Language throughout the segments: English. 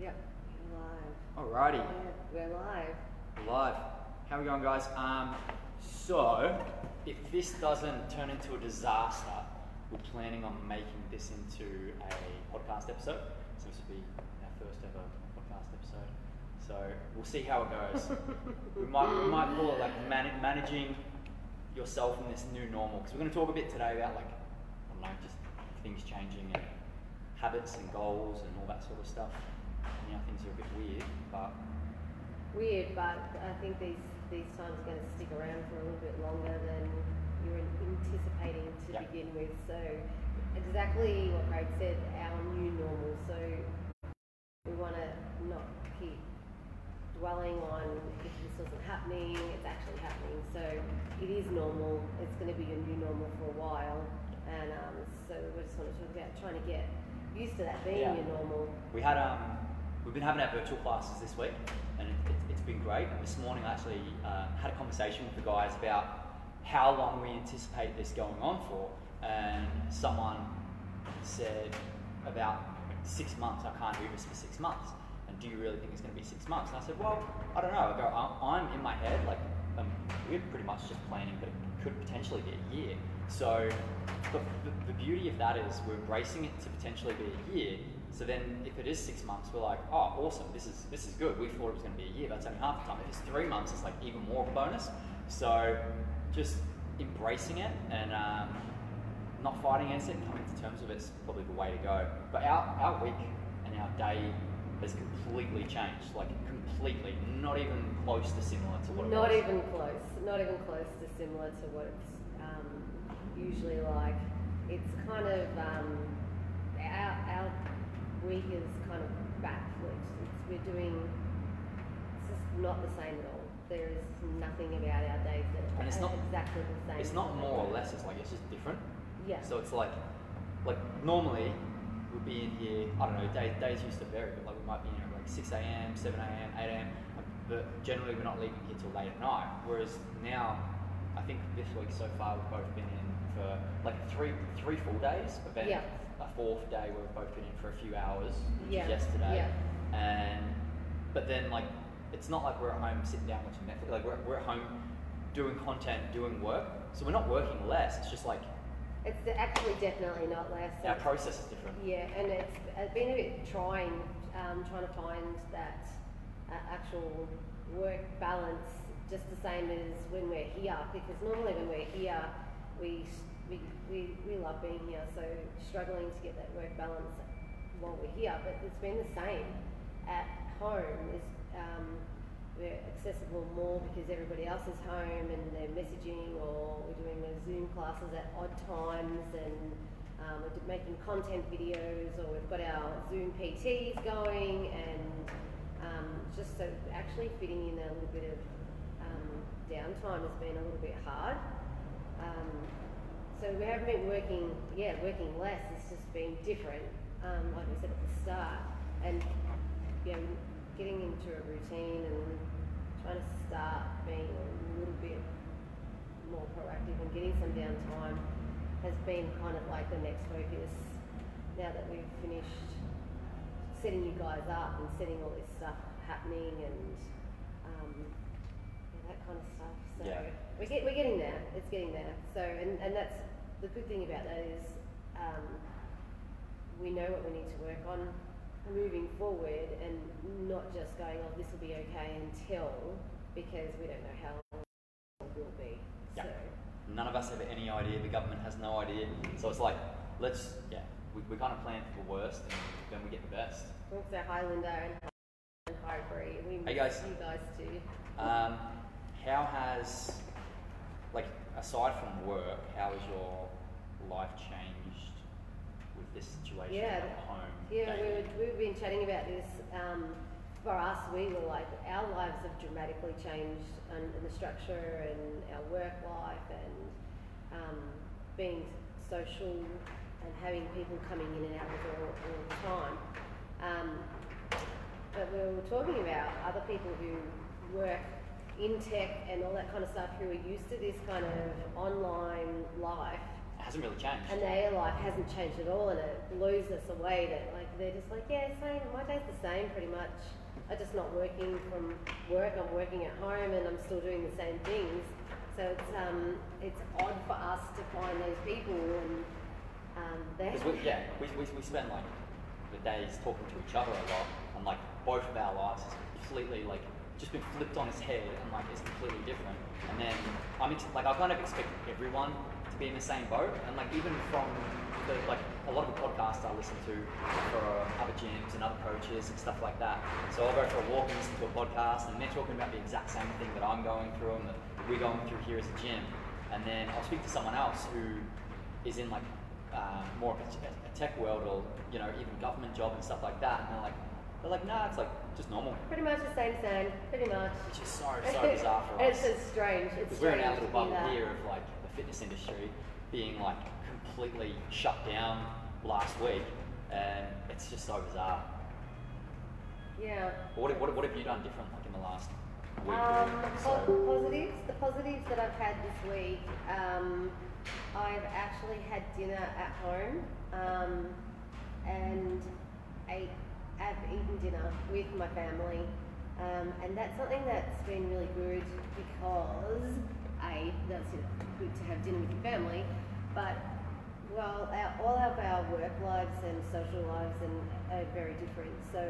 Yep, we're live. Alrighty, Yeah, We're live. we're live. How we going, guys? Um, so if this doesn't turn into a disaster, we're planning on making this into a podcast episode. So this will be our first ever podcast episode. So we'll see how it goes. we might we might call it like man- managing yourself in this new normal because we're going to talk a bit today about like I don't know just things changing and habits and goals and all that sort of stuff. You know, things are a bit weird, but Weird, but I think these these times are going to stick around for a little bit longer than you were anticipating to Yeah. begin with. So exactly what Craig said, our new normal. So we want to not keep dwelling on if this wasn't happening, it's actually happening. So it is normal. It's going to be your new normal for a while, and um, so we just want to talk about trying to get used to that being Yeah. your normal. We had um, we've been having our virtual classes this week, and it, it, it's been great. And this morning, I actually uh, had a conversation with the guys about how long we anticipate this going on for, and someone said about six months. I can't do this for six months. And do you really think it's going to be six months? And I said, well, I don't know. I go, "I- I'm in my head like um, we're pretty much just planning, but it could potentially be a year. So the, the, the beauty of that is we're embracing it to potentially be a year. So then, if it is six months, we're like, oh, awesome, this is this is good. We thought it was going to be a year. That's only half the time. If it's three months, it's like even more of a bonus. So just embracing it and um, not fighting against it, coming to terms with it's probably the way to go. But our, our week and our day has completely changed, like completely, not even close to similar to what it Not was. even close. Not even close to similar to what it's um, usually like. It's kind of um, our, our is kind of backflipped. It's, we're doing. It's just not the same at all. There is nothing about our days that And it's are not- exactly the same. It's not more or less. It's like it's just different. Yeah. So it's like, like normally we'd be in here. I don't know. Days, days used to vary, but like we might be in here at like six a.m., seven a.m., eight a.m. But generally we're not leaving here till late at night. Whereas now, I think this week so far we've both been in for like three three full days, but then Yeah. a fourth day where we've both been in for a few hours, which Yeah, is yesterday. yeah. And but then like it's not like we're at home sitting down watching Netflix. Like we're, we're at home doing content, doing work. So we're not working less. It's just like It's actually definitely not less. our It's- process is different. Yeah, and it's it's been a bit trying, um, trying to find that uh, actual work balance, just the same as when we're here. Because normally when we're here, we we, we, love being here, so struggling to get that work balance while we're here. But it's been the same at home. Um, we're accessible more because everybody else is home and they're messaging or we're doing the Zoom classes at odd times and um, we're making content videos or we've got our Zoom PTs going and um, just so actually fitting in a little bit of um, downtime has been a little bit hard. So we haven't been working, yeah, working less. It's just been different, um, like we said at the start, and you know, getting into a routine and trying to start being a little bit more proactive and getting some downtime has been kind of like the next focus. Now that we've finished setting you guys up and setting all this stuff happening and um, yeah, that kind of stuff. So Yeah. we get, we're getting there. It's getting there. So and, and that's the good thing about that is um, we know what we need to work on moving forward and not just going, oh, this will be okay until because we don't know how long it will be. Yeah. So None of us have any idea. The government has no idea. So it's like, let's, yeah, we, we kind of plan for the worst and then we get the best. to Highlander and, Highbury. We Hey, guys. you guys too. Um, how has, like, aside from work, how has your life changed with this situation Yeah, at home? Yeah, we were, we've been chatting about this. Um, for us, we were like, our lives have dramatically changed and, and the structure and our work life and um, being social and having people coming in and out of the door all the time. Um, but we were talking about other people who work in tech and all that kind of stuff who are used to this kind of online life It hasn't really changed. and their life hasn't changed at all, and it blows us away that like they're just like, yeah, same. My day's the same pretty much. I'm just not working from work. I'm working at home, and I'm still doing the same things. So it's um, it's odd for us to find those people, and um, they we, yeah, we, we, we spend like the days talking to each other a lot, and like both of our lives is completely like just been flipped on its head, and like it's completely different. And then I'm ex- like I kind of expect everyone to be in the same boat, and like even from the like a lot of the podcasts I listen to for other gyms and other coaches and stuff like that. So I'll go for a walk and listen to a podcast, and they're talking about the exact same thing that I'm going through and that we're going through here as a gym. And then I'll speak to someone else who is in like uh, more of a, a tech world or you know even government job and stuff like that, and they're like they're like nah, it's like just normal. pretty much the same thing. Pretty much. Which is so so bizarre for it's us. just strange. It's Because we're in our little bubble here of like the fitness industry being like completely shut down last week, and it's just so bizarre. Yeah. What, what, what have you done different like in the last week? Um, or po- positives. The positives that I've had this week. Um, I've actually had dinner at home, um, and ate. I've eaten dinner with my family, um, and that's something that's been really good because a that's you know, good to have dinner with your family, but well, our, all of our work lives and social lives and are very different. So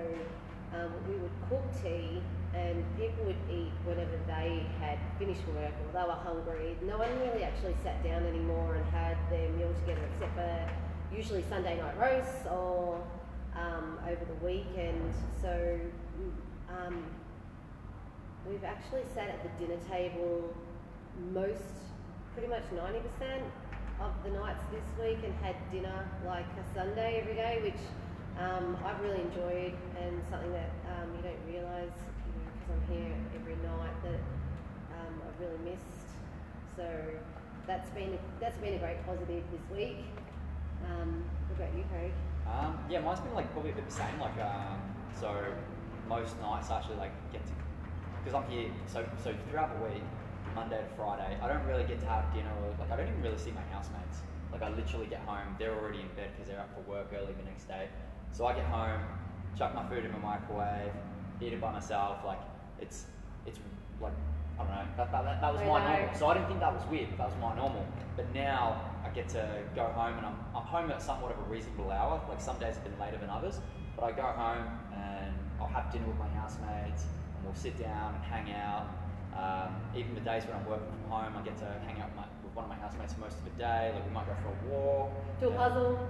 um, we would cook tea, and people would eat whenever they had finished work or they were hungry. No one really actually sat down anymore and had their meal together, except for usually Sunday night roasts or um, over the weekend. So um, we've actually sat at the dinner table most, pretty much 90% of the nights this week and had dinner like a Sunday every day, which um, I've really enjoyed and something that um, you don't realise, you know, because I'm here every night that um, I've really missed. So that's been that's been a great positive this week. Um, what about you, Craig? Um, yeah, mine's been like probably a bit the same. Like, um, so most nights I actually like get to because I'm here. So so throughout the week, Monday to Friday, I don't really get to have dinner or like I don't even really see my housemates. Like I literally get home, they're already in bed because they're up for work early the next day. So I get home, chuck my food in my microwave, eat it by myself. Like it's it's like I don't know. That, that, that, that was my normal. So I didn't think that was weird. That was my normal. But now I get to go home and I'm, I'm home at somewhat of a reasonable hour. Like some days have been later than others. But I go home and I'll have dinner with my housemates and we'll sit down and hang out. Um, even the days when I'm working from home, I get to hang out with, my, with one of my housemates most of the day. Like we might go for a walk. Do a puzzle.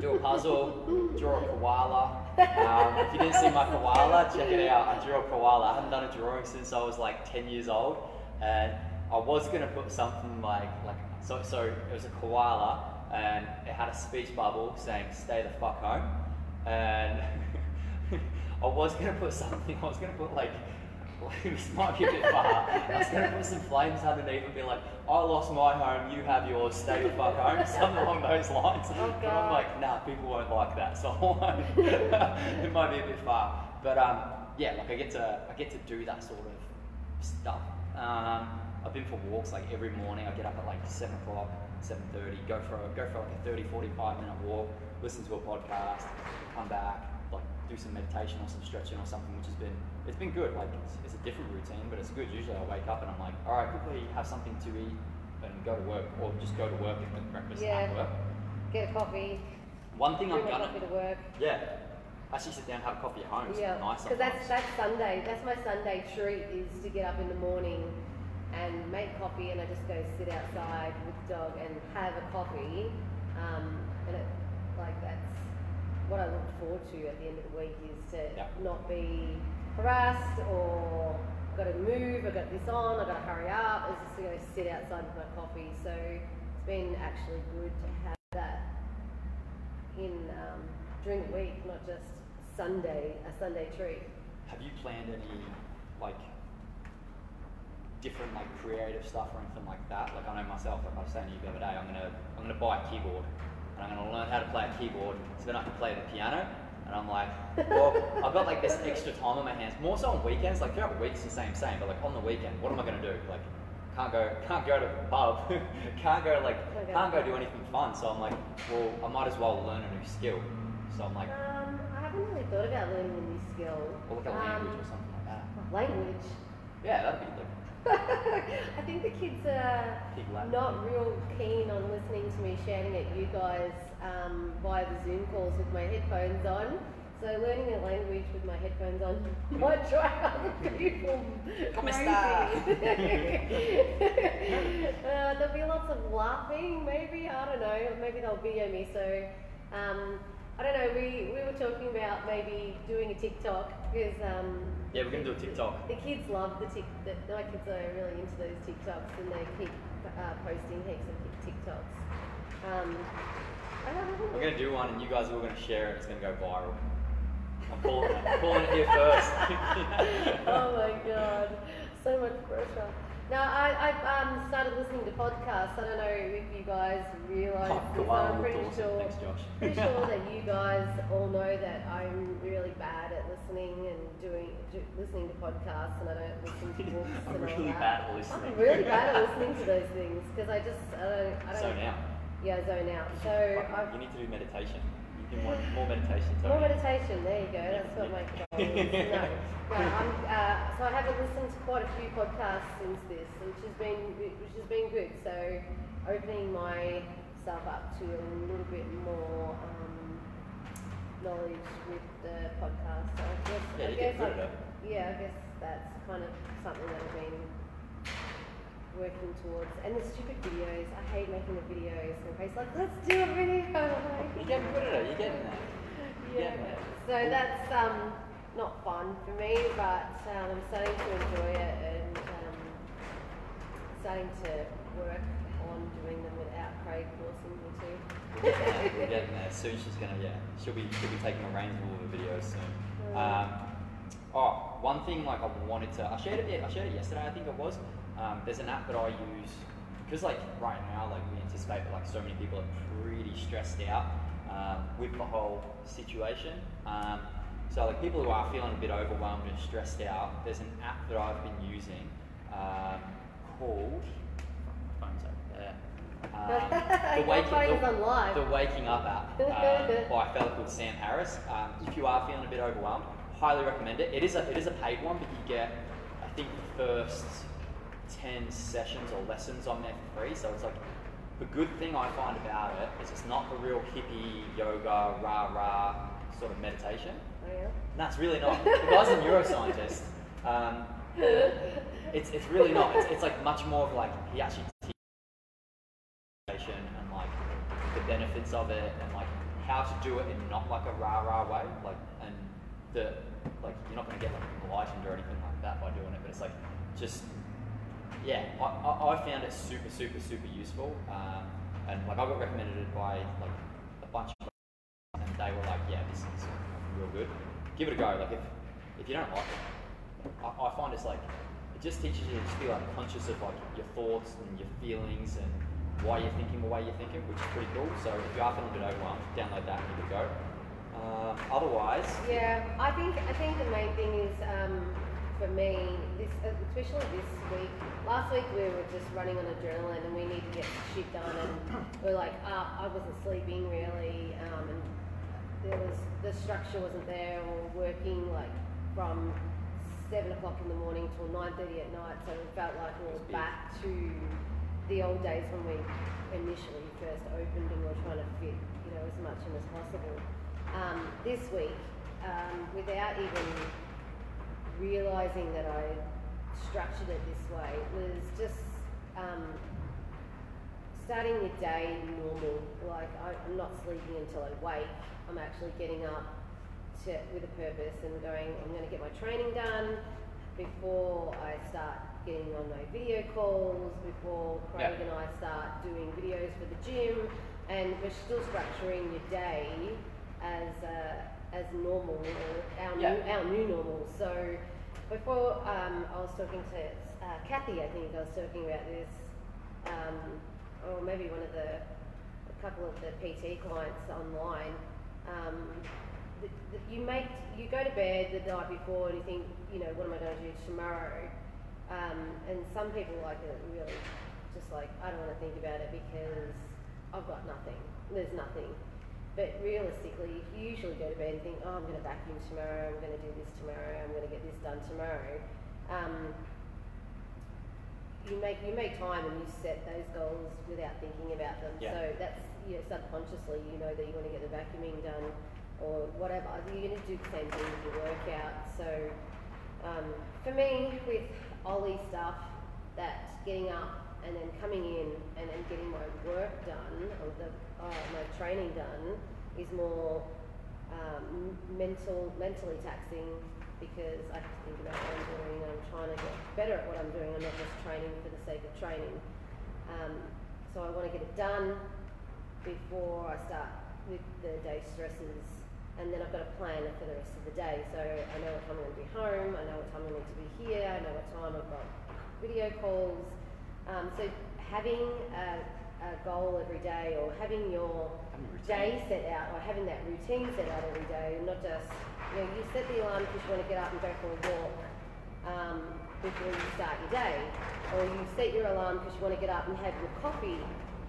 do a puzzle, draw a koala. Um, if you didn't see my koala, check it out. I drew a koala. I haven't done a drawing since I was like 10 years old. And I was gonna put something like, like so, so it was a koala and it had a speech bubble saying, stay the fuck home. And I was gonna put something, I was gonna put like, this might be a bit far. I was gonna put some flames underneath and be like, I lost my home, you have yours, stay the fuck home, something along those lines. Oh, But I'm like, nah, people won't like that, so it might be a bit far. But um, yeah, like I get to I get to do that sort of stuff. Um, I've been for walks like every morning. I get up at like seven o'clock, seven thirty, go for a, go for like a 30, 45 minute walk, listen to a podcast, come back, like do some meditation or some stretching or something, which has been it's been good. Like it's, it's a different routine, but it's good. Usually I wake up and I'm like, all right, quickly have something to eat and go to work, or just go to work and cook breakfast Yeah. at work. Get a coffee. One thing I'm gonna coffee to work. yeah. Actually sit down and have a coffee at home. It's Yeah, nice because that's that's Sunday. That's my Sunday treat is to get up in the morning and make coffee, and I just go sit outside with the dog and have a coffee. Um, and it, like that's what I look forward to at the end of the week is to Yeah. not be harassed or got to move. I got this on. I got to hurry up. It's just to go sit outside with my coffee. So it's been actually good to have that in um, during the week, not just Sunday, a Sunday treat. Have you planned any like different like creative stuff or anything like that? Like I know myself, like I was saying to you the other day, I'm gonna I'm gonna buy a keyboard and I'm gonna learn how to play a keyboard so then I can play the piano. And I'm like, well, I've got like this extra time on my hands. More so on weekends, like throughout the week's the same same, but like on the weekend, what am I gonna do? Like can't go can't go to the pub, can't go like Okay. can't go do anything fun. So I'm like, well, I might as well learn a new skill. So I'm like, Um, I really thought about learning a new skill. Or like a Um, language or something like that. Language. Yeah, that'd be like I think the kids are not real keen on listening to me shouting at you guys um, via the Zoom calls with my headphones on. So learning a language with my headphones on might drive other people Como crazy. uh, there'll be lots of laughing, maybe. I don't know. Maybe they'll video me. So um, I don't know. We, we were talking about maybe doing a TikTok because um, Yeah, we're gonna do a TikTok. the kids love the tick. The, my kids are really into those TikToks, and they keep uh, posting heaps of TikToks. Um, I don't know. We're gonna do one, and you guys are all gonna share it. It's gonna go viral. I'm calling it. I'm calling it here first. oh my god, so much pressure. No, I, I've um, started listening to podcasts. I don't know if you guys realise Oh, this, but I'm pretty sure, Thanks, Josh. pretty sure that you guys all know that I'm really bad at listening and doing do, listening to podcasts, and I don't listen to books. I'm and all really that. bad at listening. I'm really bad at listening to those things because I just I don't I don't Zone out. yeah zone out. So Fucking- I've you need to do meditation. More, meditation. more meditation, there you go, that's what my goal is. No, no I'm, uh, so I haven't listened to quite a few podcasts since this, which has been, which has been good. So opening myself up to a little bit more um, knowledge with the podcast. So I guess, Yeah, I guess I- yeah, I guess that's kind of something that I've been working towards. And the stupid videos, I hate making the videos. And Craig's like, let's do a video. Like, You're getting good at it. You're getting there. You're yeah. getting there. So that's um, not fun for me, but um, I'm starting to enjoy it and um, starting to work on doing them without Craig forcing me to. We're getting there. We're getting there. Soon she's gonna yeah. She'll be she'll be taking the reins of all the videos soon. Um, oh, one thing like I wanted to I shared it I shared it yesterday I think it was. Um, there's an app that I use because like right now like we anticipate that like so many people are pretty stressed out um, with the whole situation. Um, so like people who are feeling a bit overwhelmed and stressed out, there's an app that I've been using um, called my phone's over there. Um, Your Waking- phone is on live. the Waking Up app um, by a fellow called Sam Harris. Um, if you are feeling a bit overwhelmed, highly recommend it. It is a it is a paid one, but you get I think the first ten sessions or lessons on there for free. So it's like the good thing I find about it is it's not the real hippie yoga rah rah sort of meditation. Oh, yeah? And that's really not. The guy's a neuroscientist. Um, it's, it's really not. It's, it's like much more of like he actually teaches meditation and like the benefits of it and like how to do it in not like a rah rah way. Like and the like you're not going to get like enlightened or anything like that by doing it. But it's like just yeah. I, I, found it super super super useful. Um, and like I got recommended it by like a bunch of people, and they were like, yeah, this is real good. Give it a go. Like if if you don't like it, I, I find it's like it just teaches you to just be like conscious of like your thoughts and your feelings and why you're thinking the way you're thinking, which is pretty cool. So if you are feeling a bit overwhelmed, download that and give it a go. Um, otherwise, Yeah, I think I think the main thing is um, for me, this especially this week. Last week we were just running on adrenaline and we need to get shit done, and we're like up. I wasn't sleeping really, um, and there was the structure wasn't there or working like from seven o'clock in the morning till nine thirty at night. So it felt like we were back to the old days when we initially first opened and we were trying to fit you know as much in as possible. Um, this week, um, without even realizing that I structured it this way, was just um, starting the day normal. Like I, I'm not sleeping until I wake. I'm actually getting up to, with a purpose and going. I'm going to get my training done before I start getting on my video calls. Before Craig Yeah. and I start doing videos for the gym, and we're still structuring your day as uh, as normal or our Yeah. new our new normal. So before um, I was talking to uh, Kathy, I think I was talking about this, um, or maybe one of the a couple of the PT clients online. Um, th- th- you make you go to bed the night before and you think, you know, what am I going to do tomorrow? Um, and some people like it really just like I don't want to think about it because I've got nothing. There's nothing. But realistically, if you usually go to bed and think, oh, I'm going to vacuum tomorrow, I'm going to do this tomorrow, I'm going to get this done tomorrow, um, you make you make time and you set those goals without thinking about them. Yeah. So that's you know, subconsciously you know that you want to get the vacuuming done or whatever. You're going to do the same thing with your workout. So um, for me, with Ollie stuff, that getting up and then coming in and then getting my work done or the uh, my training done is more um, mental mentally taxing because I have to think about what I'm doing and I'm trying to get better at what I'm doing. I'm not just training for the sake of training. Um, so I want to get it done before I start with the day stresses. And then I've got a plan for the rest of the day. So I know what time I'm going to be home. I know what time I need to be here. I know what time I've got video calls. Um, so having a, a goal every day or having your Having a routine. day set out or having that routine set out every day, not just you know you set the alarm because you want to get up and go for a walk um, before you start your day, or you set your alarm because you want to get up and have your coffee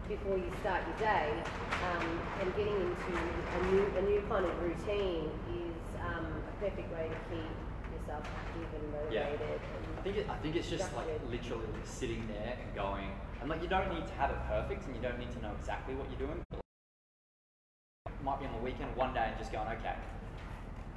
before you start your day, um, and getting into a new a new kind of routine is um, a perfect way to keep yourself active and Yeah. motivated. I think it, I think it's just like literally sitting there and going, and like you don't need to have it perfect, and you don't need to know exactly what you're doing. But like, might be on the weekend one day and just going, okay,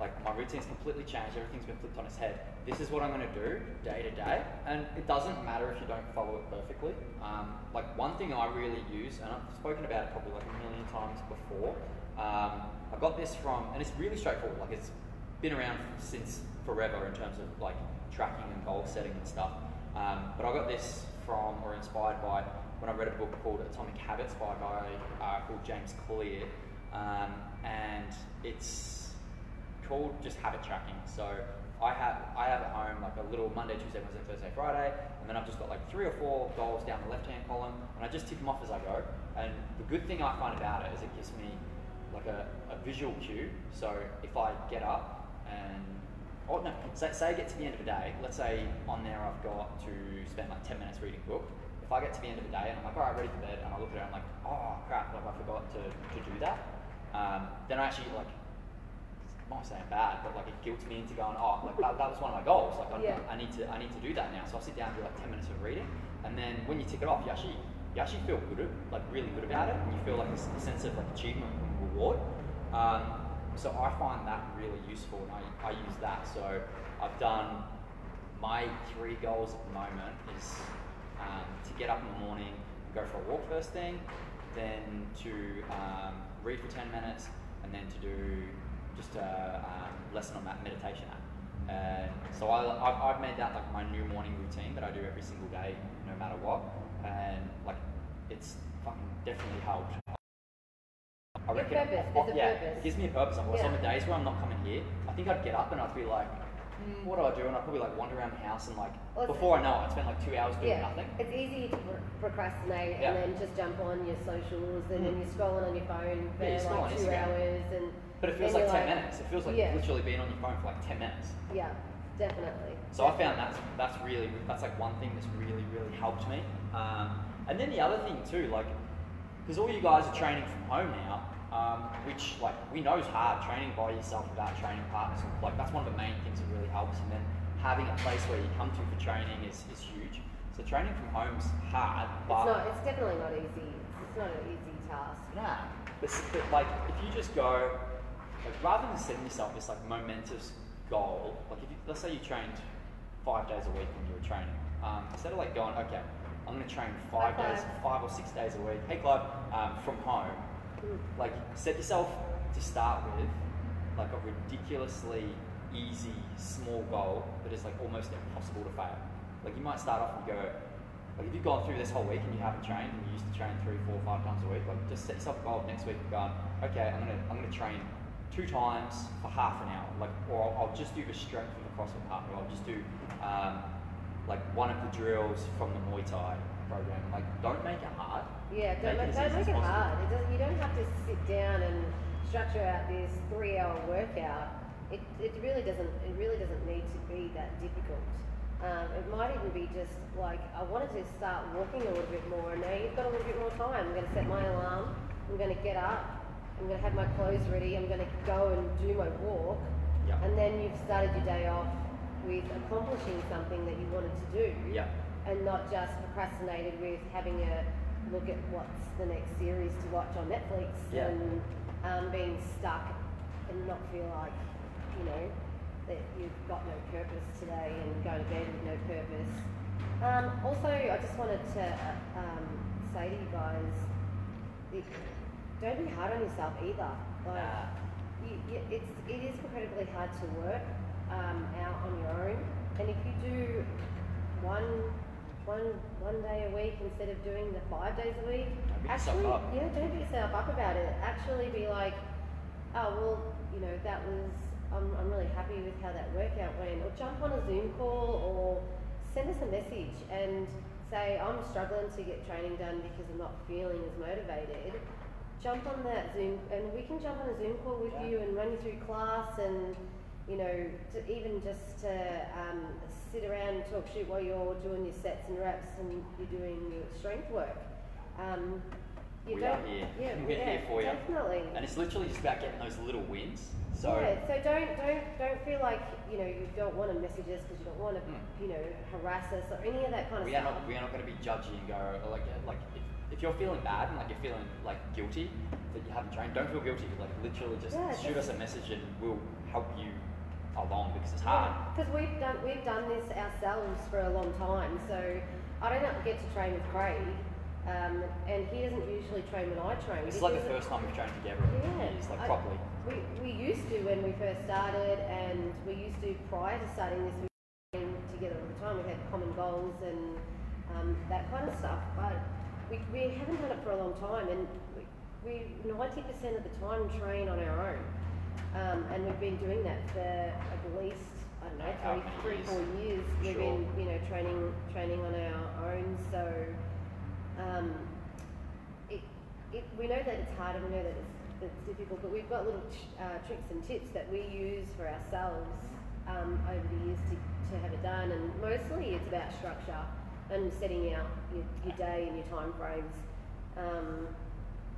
like my routine's completely changed, everything's been flipped on its head. This is what I'm going to do day to day, and it doesn't matter if you don't follow it perfectly. Um, like one thing I really use, and I've spoken about it probably like a million times before. Um, I got this from, and it's really straightforward. Like it's been around since forever in terms of like tracking and goal setting and stuff. Um, but I got this from or inspired by when I read a book called Atomic Habits by a guy uh, called James Clear, um, and it's called just habit tracking. So I have I have at home like a little Monday, Tuesday, Wednesday, Thursday, Friday, and then I've just got like three or four goals down the left hand column, and I just tick them off as I go. And the good thing I find about it is it gives me like a, a visual cue. So if I get up and oh no, say, say I get to the end of the day, let's say on there I've got to spend like 10 minutes reading a book. If I get to the end of the day and I'm like, all right, ready for bed, and I look at it, I'm like, oh crap, like I forgot to, to do that. Um, then I actually like I'm not saying bad, but like it guilts me into going, oh, like that, that was one of my goals. Like I, Yeah. I need to, I need to do that now. So I'll sit down and do like ten minutes of reading, and then when you tick it off, you actually, you actually feel good, like really good about it, and you feel like a sense of like achievement and reward. Um, so I find that really useful, and I, I use that. So I've done my three goals at the moment is um, to get up in the morning, and go for a walk first thing, then to um, read for 10 minutes, and then to do just a um, lesson on that meditation app. And so I, I've, I've made that like my new morning routine that I do every single day, no matter what. And like, it's fucking definitely helped. I Your purpose, there's a yeah, purpose. it gives me a purpose. Like, Yeah. On the days where I'm not coming here, I think I'd get up and I'd be like, hmm, what do I do? And I'd probably like wander around the house and like, Well, before I know it, I'd spend like two hours doing yeah, nothing. it's easy to pro- procrastinate Yeah. and then just jump on your socials and then Mm. you're scrolling on your phone for Yeah, like two Instagram. hours and But it feels like you're 10 minutes. It feels like Yeah. literally being on your phone for like 10 minutes. Yeah, definitely. So I found that's that's really that's like one thing that's really really helped me. Um, and then the other thing too, like because all you guys are training from home now, um, which like we know is hard. Training by yourself without training partners, like that's one of the main things that really helps. And then having a place where you come to for training is, is huge. So training from home's hard, It's not. It's definitely not easy. It's not an easy task. Nah, but, but like if you just go, like rather than setting yourself this like momentous goal, like if you, let's say you trained five days a week when you were training, um, instead of like going, okay, I'm going to train five High days, five. or six days a week. Hey, Clive, um, from home. Like set yourself to start with like a ridiculously easy small goal that is like almost impossible to fail. Like you might start off and go, like if you've gone through this whole week and you haven't trained and you used to train three, four, five times a week, like just set yourself a goal next week and go, okay, I'm gonna I'm gonna train two times for half an hour, like or I'll, I'll just do the strength of the CrossFit part, or I'll just do um, like one of the drills from the Muay Thai program. Like don't make it hard. Yeah, don't Make don't make it possible. hard. It doesn't, you don't have to sit down and structure out this three-hour workout. It, it really doesn't. It really doesn't need to be that difficult. Um, it might even be just like I wanted to start walking a little bit more, and now you've got a little bit more time. I'm going to set my alarm. I'm going to get up, I'm going to have my clothes ready. I'm going to go and do my walk. Yeah. And then you've started your day off with accomplishing something that you wanted to do. Yeah. And not just procrastinated with having a look at what's the next series to watch on Netflix Yeah. and um, being stuck and not feel like, you know, that you've got no purpose today and go to bed with no purpose. Um, also, I just wanted to uh, um, say to you guys, it, don't be hard on yourself either. Like, Nah. you, you, it's it is incredibly hard to work um, out on your own, and if you do one one one day a week instead of doing the five days a week, Don't beat yourself actually, up. yeah, don't beat yourself up about it. Actually, be like, oh well, you know that was. I'm, I'm really happy with how that workout went. Or jump on a Zoom call, or send us a message and say I'm struggling to get training done because I'm not feeling as motivated jump on that Zoom, and we can jump on a Zoom call with Yeah. you and run you through class, and you know, to even just to um, sit around and talk shit while you're doing your sets and reps and you're doing your strength work. Um, you We are don't, here. Yeah, We're yeah, here for you. Definitely. And it's literally just about getting those little wins. So yeah, so don't don't don't feel like you know you don't want to message us because you don't want to Mm. you know harass us or any of that kind of we are stuff. not we are not going to be judging and go like like if, if you're feeling bad and like you're feeling like guilty that you haven't trained, don't feel guilty. Like literally just Yeah, shoot us a message and we'll help you along because it's hard. Because we've done we've done this ourselves for a long time. So I don't get to train with Craig, um, and he doesn't usually train when I train. This is like the first time we've trained together Yeah, years, like I- properly. We, we used to when we first started, and we used to prior to starting this. We trained together all the time. We had common goals and um, that kind of stuff. But we, we haven't done it for a long time, and we ninety percent of the time train on our own. Um, and we've been doing that for at least I don't know three, years? four years. We've Sure. been you know training training on our own. So um, it, it, we know that it's hard and we know that it's, it's difficult, but we've got little ch- uh, tricks and tips that we use for ourselves um, over the years to, to have it done. And mostly it's about structure and setting out your, your day and your time frames. Um,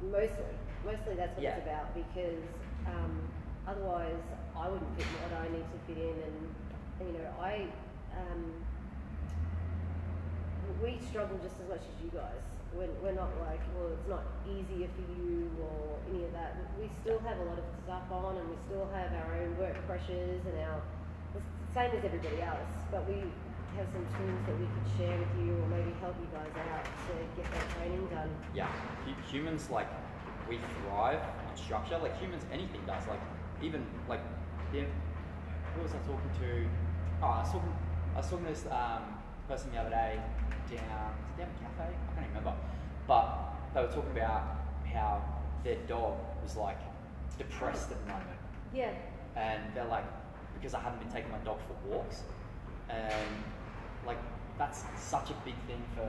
mostly, mostly that's what it's about because um, otherwise I wouldn't fit what I need to fit in. And, you know, I. Um, we struggle just as much as you guys. We're, we're not like, well, it's not easier for you or any of that. We still have a lot of stuff on and we still have our own work pressures and our, same as everybody else, but we have some tools that we could share with you or maybe help you guys out to get that training done. Yeah, humans like we thrive on structure. Like humans, anything does. Like even like yeah, who was I talking to? Oh, I was talking. I was talking to this um, person the other day down was it down a cafe. I can't even remember. But they were talking about how their dog was like depressed at the moment, Yeah, and they're like because I haven't been taking my dog for walks, and like that's such a big thing for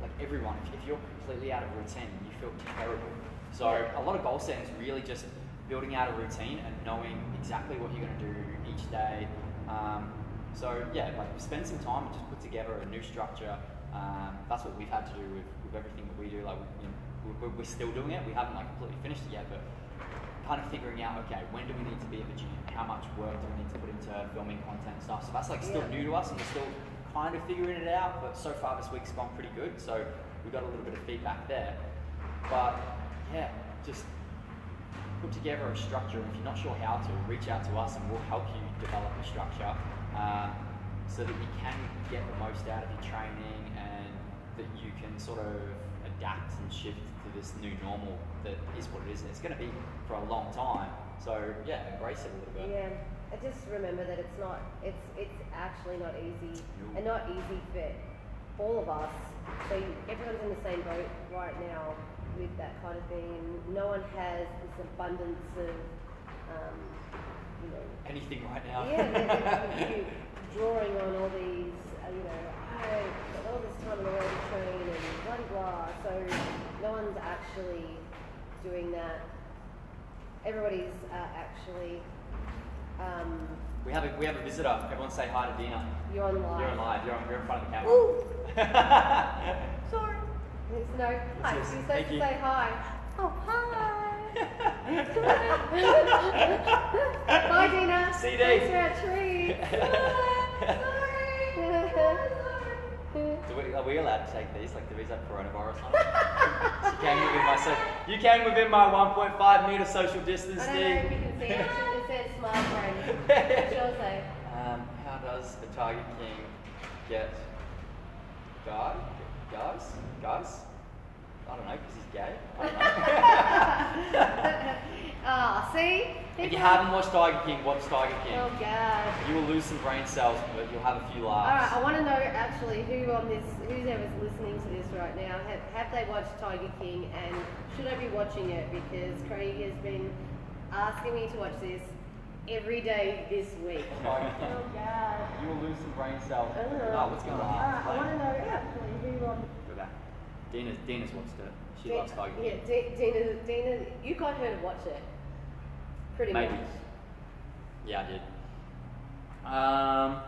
like everyone. If, if you're completely out of routine, you feel terrible. So a lot of goal setting is really just building out a routine and knowing exactly what you're going to do each day. Um, so yeah, like spend some time and just put together a new structure. Um, that's what we've had to do with, with everything that we do. Like we, you know, we're, we're still doing it. We haven't like completely finished it yet, but kind of figuring out okay when do we need to be at the gym how much work do we need to put into filming content and stuff so that's like still Yeah. new to us and we're still kind of figuring it out but so far this week's gone pretty good so we got a little bit of feedback there but yeah just put together a structure and if you're not sure how to reach out to us and we'll help you develop a structure um, so that you can get the most out of your training and that you can sort of adapt and shift to this new normal that is what it is and it's going to be for a long time so yeah embrace it a little bit yeah. I just remember that it's not, it's, it's actually not easy No. and not easy for all of us. So you, everyone's in the same boat right now with that kind of thing, and no one has this abundance of, um, you know, anything right now yeah, they're- they're- you drawing on all these, uh, you know, I've got all this time in the to train and blah blah blah. So no one's actually doing that. Everybody's uh, actually, um, we have a we have a visitor everyone say hi to Dina you're on live. you're on live you're, on, you're in front of the camera. Sorry. There's no. Hi. Yes, You're supposed to you. say hi. Oh hi. Bye, Dina. CD. Thanks for our treat. Do we, are we allowed to take these? Like, do these have coronavirus on you came within my so, you came within my 1.5 meter social distance, I don't know if you can see it. It says smart friend. What should I say? Um, how does the Tiger King get guy? Guys? Guys? I don't know, because he's gay. I don't know. Ah, see? if you haven't watched Tiger King, watch Tiger King. Oh, God. You will lose some brain cells, but you'll have a few laughs. Alright. I want to know actually who on this, who's ever listening to this right now, have, have they watched Tiger King and should I be watching it? Because Craig has been asking me to watch this every day this week. Tiger Oh, God. You will lose some brain cells. I don't. Oh, what's going on? Alright, I want to know actually who on. Go back. Dina's, Dina's watched it. She Di- loves Tiger King. Yeah, Di- Dina, Dina, you got her to watch it. Pretty Maybe. much. Yeah, I did. Um,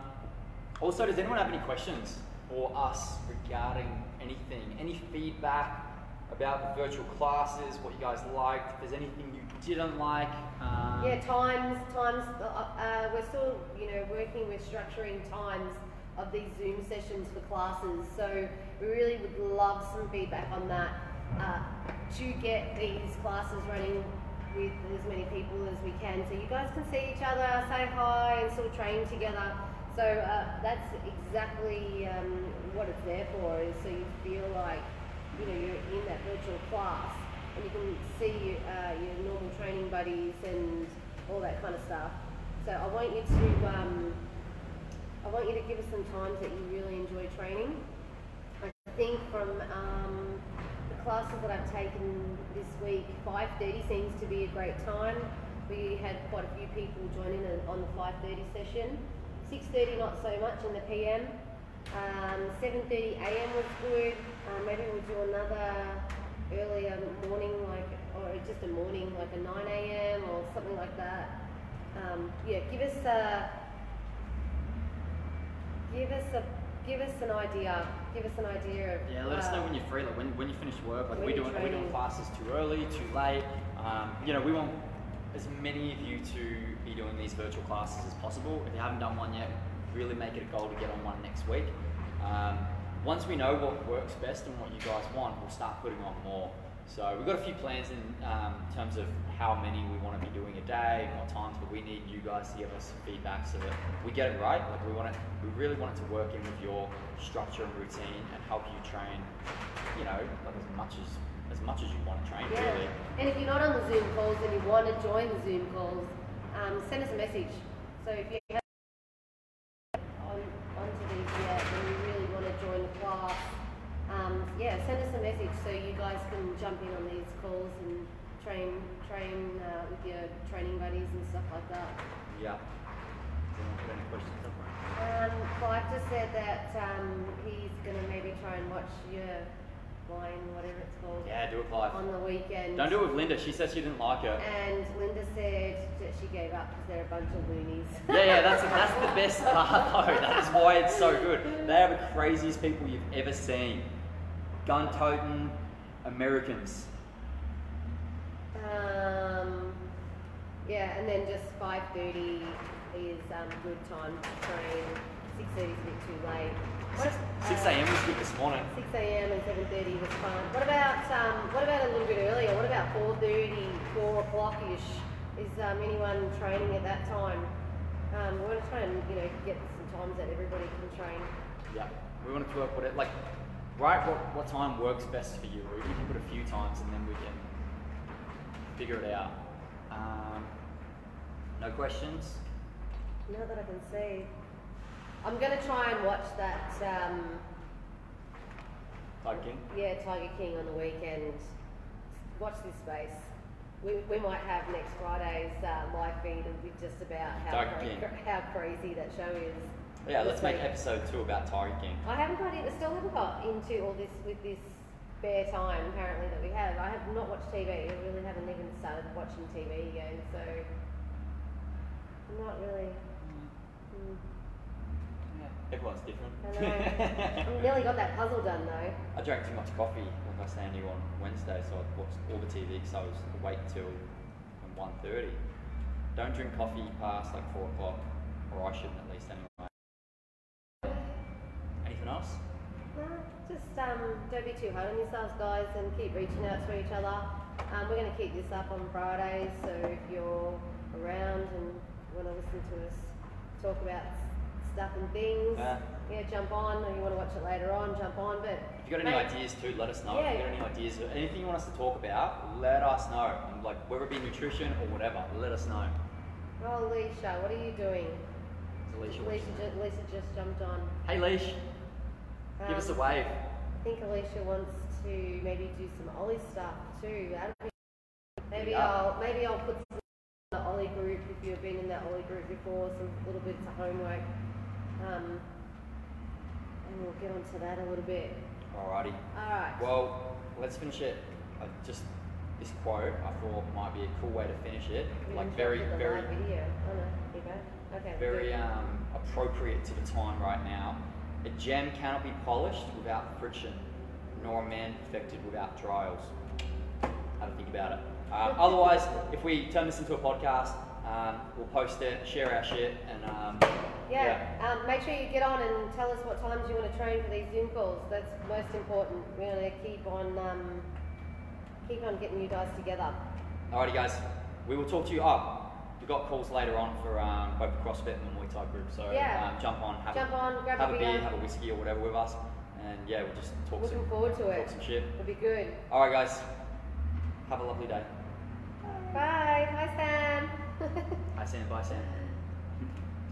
also, does anyone have any questions for us regarding anything? Any feedback about the virtual classes? What you guys liked? If there's anything you didn't like? Um, Yeah, times, times, uh, uh, we're still, you know, working with structuring times of these Zoom sessions for classes. So we really would love some feedback on that uh, to get these classes running with as many people as we can. So you guys can see each other, say hi, and sort of train together. So uh, that's exactly um, what it's there for, is so you feel like, you know, you're in that virtual class and you can see uh, your normal training buddies and all that kind of stuff. So I want you to, um, I want you to give us some times that you really enjoy training. I think from um, the classes that I've taken this week, 5.30 seems to be a great time. We had quite a few people join in on the 5.30 session. 6.30 not so much in the PM. Um, 7.30 AM was good. Um, maybe we'll do another earlier morning, like, or just a morning, like a 9 AM or something like that. Um, yeah, give us a, give us a, give us an idea. Give us an idea of. Yeah, let us know uh, when you're free, like when, when you finish work. Like we doing, are we doing classes too early, too late? Um, you know, we want as many of you to be doing these virtual classes as possible. If you haven't done one yet, really make it a goal to get on one next week. Um, once we know what works best and what you guys want, we'll start putting on more. So we've got a few plans in um, terms of how many we want to be doing a day and what times, but we need you guys to give us some feedback so that we get it right. Like we want it, we really want it to work in with your structure and routine and help you train. You know, like as much as as much as you want to train, Yeah. really. And if you're not on the Zoom calls and you want to join the Zoom calls, um, send us a message. So if you have on onto these yet and you really want to join the class, um, yeah, send us a message so you guys can jump in on these calls and train train uh, with your training buddies and stuff like that. Yeah. Does anyone have any questions? Um, Clive just said that um, he's gonna maybe try and watch your line, whatever it's called, Yeah, do it live. on the weekend. Don't do it with Linda. She said she didn't like it. And Linda said that she gave up because they're a bunch of loonies. Yeah, yeah, that's that's the best part though. That is why it's so good. They are the craziest people you've ever seen. Gun toting Americans. um, yeah, and then just 5.30 is um, good time to train. 6.30 is a bit too late. What, Six uh, a.m. was good this morning. 6 a.m. and 7.30 was fun. What about, um, what about a little bit earlier? What about 4.30, 4 o'clock-ish? Is um, anyone training at that time? Um, we want to try and, you know, get some times that everybody can train. Yeah, we want to work what it like. Right, what what time works best for you? We can put a few times and then we can figure it out. Um, no questions. Now that I can see. I'm going to try and watch that, um, Tiger King. yeah, Tiger King on the weekend. Watch this space. We, we might have next Friday's uh, live feed with just about how, cra- how crazy that show is. Yeah, let's make episode two about Tiger King. I haven't got in, I still haven't got into all this with this spare time apparently that we have. I have not watched TV. I really haven't even started watching TV again, so I'm not really. Mm, Everyone's different. I know. I nearly got that puzzle done though. I drank too much coffee, like I was saying to you on Wednesday, so I watched all the TV because I was awake till 1.30. Don't drink coffee past like 4 o'clock, or I shouldn't at least anyway. Anything else? No, just um, don't be too hard on yourselves, guys, and keep reaching out to each other. Um, we're going to keep this up on Fridays, so if you're around and want to listen to us talk about stuff and things, Yeah. yeah, jump on. Or you want to watch it later on, jump on. But If you've got any mate, ideas too, let us know. If you've got any ideas, or anything you want us to talk about, let us know. And like whether it be nutrition or whatever, let us know. Oh, Alicia, what are you doing? Is Alicia Lisa, watching? just jumped on. Hey Leash, give us a Um, wave. I think Alicia wants to maybe do some Ollie stuff too. Maybe Yeah. I'll maybe I'll put some in the Ollie group if you've been in that Ollie group before, some little bits of homework. Um, and we'll get onto that a little bit. Alrighty. Alright. Well, let's finish it. I just this quote I thought might be a cool way to finish it. We Like very, very, video. Oh no, you go. Okay. very um, appropriate to the time right now. A gem cannot be polished without friction, nor a man perfected without trials. Have a think about it. Uh, otherwise, if we turn this into a podcast, um, we'll post it, share our shit, and um, Yeah, Um, make sure you get on and tell us what times you want to train for these Zoom calls. That's most important. We want to keep on um, keep on getting you guys together. Alrighty, guys. We will talk to you. Oh, we got calls later on for um, both the CrossFit and the Muay Thai group. So Yeah. um, jump on, have, Jump a, on, grab have a beer, beer. have a whiskey or whatever with us, and yeah, we'll just talk Looking some, forward to talk it. some shit. It'll be good. All right, guys. Have a lovely day. Bye. Bye, Sam. Hi, Sam. Bye, Sam. Did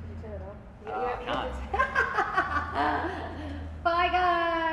you turn it off? You- Uh, you- I you- Bye, guys.